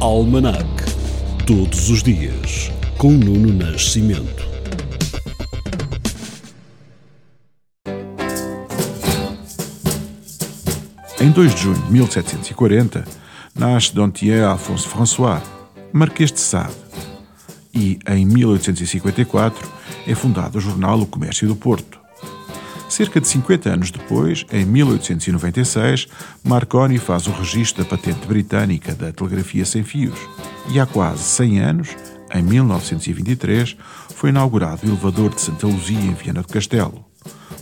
Almanac. Todos os dias, com Nuno Nascimento. Em 2 de junho de 1740, nasce Dontier Alphonse François, Marquês de Sade, e em 1854 é fundado o jornal O Comércio do Porto. Cerca de 50 anos depois, em 1896, Marconi faz o registro da patente britânica da telegrafia sem fios. E há quase 100 anos, em 1923, foi inaugurado o elevador de Santa Luzia em Viana do Castelo.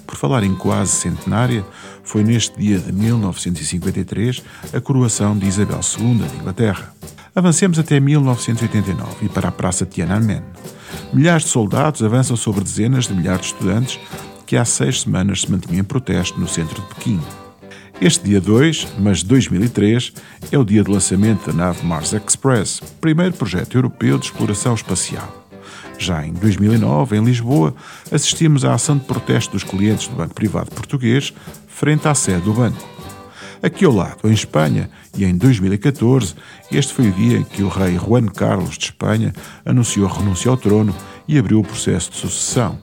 Por falar em quase centenária, foi neste dia de 1953 a coroação de Isabel II de Inglaterra. Avancemos até 1989 e para a Praça Tiananmen. Milhares de soldados avançam sobre dezenas de milhares de estudantes que há seis semanas se mantinham em protesto no centro de Pequim. Este dia 2, mas de 2003, é o dia de lançamento da nave Mars Express, primeiro projeto europeu de exploração espacial. Já em 2009, em Lisboa, assistimos à ação de protesto dos clientes do Banco Privado Português frente à sede do banco. Aqui ao lado, em Espanha, e em 2014, este foi o dia em que o rei Juan Carlos de Espanha anunciou a renúncia ao trono e abriu o processo de sucessão.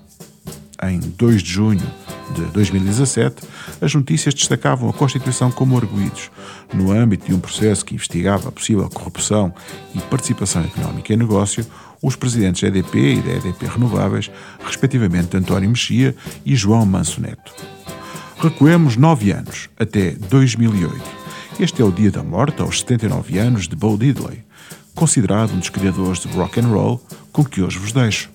Em 2 de junho de 2017, as notícias destacavam a Constituição como arguídos, no âmbito de um processo que investigava a possível corrupção e participação económica em negócio, os presidentes da EDP e da EDP Renováveis, respectivamente António Mexia e João Manso Neto. Recuemos nove anos, até 2008. Este é o dia da morte, aos 79 anos, de Bo Diddley, considerado um dos criadores de rock and roll, com que hoje vos deixo.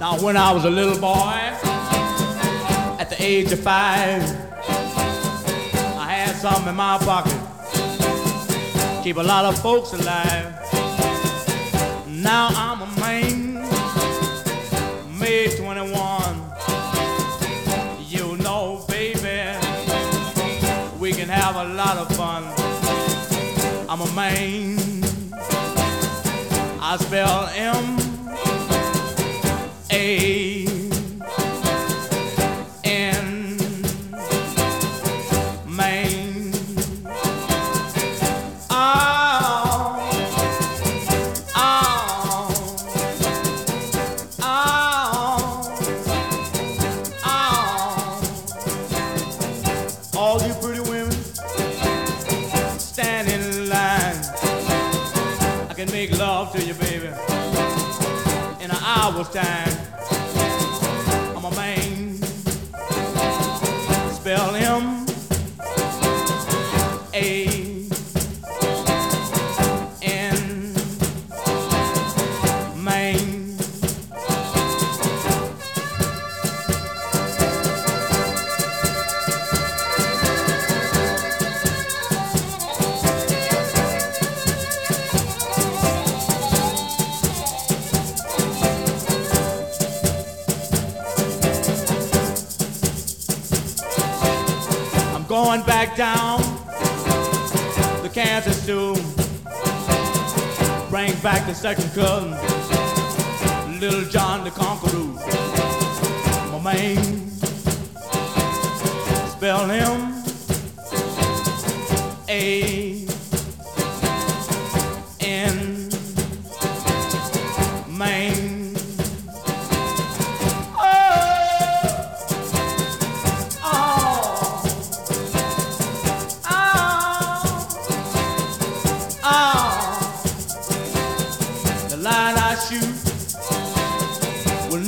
Now when I was a little boy, at the age of five, I had something in my pocket, keep a lot of folks alive. Now I'm a man, May 21. You know, baby, we can have a lot of fun. I'm a man, I spell M in Maine, oh, oh, oh, All you pretty women stand in line. I can make love to you, baby in an hour's time. Going back down the Kansas to bring back the second cousin, Little John the Conqueror. My man, spell him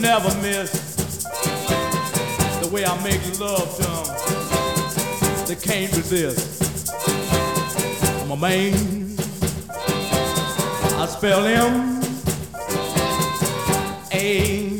never miss the way I make love to them. They can't resist. I'm a man. I spell him A.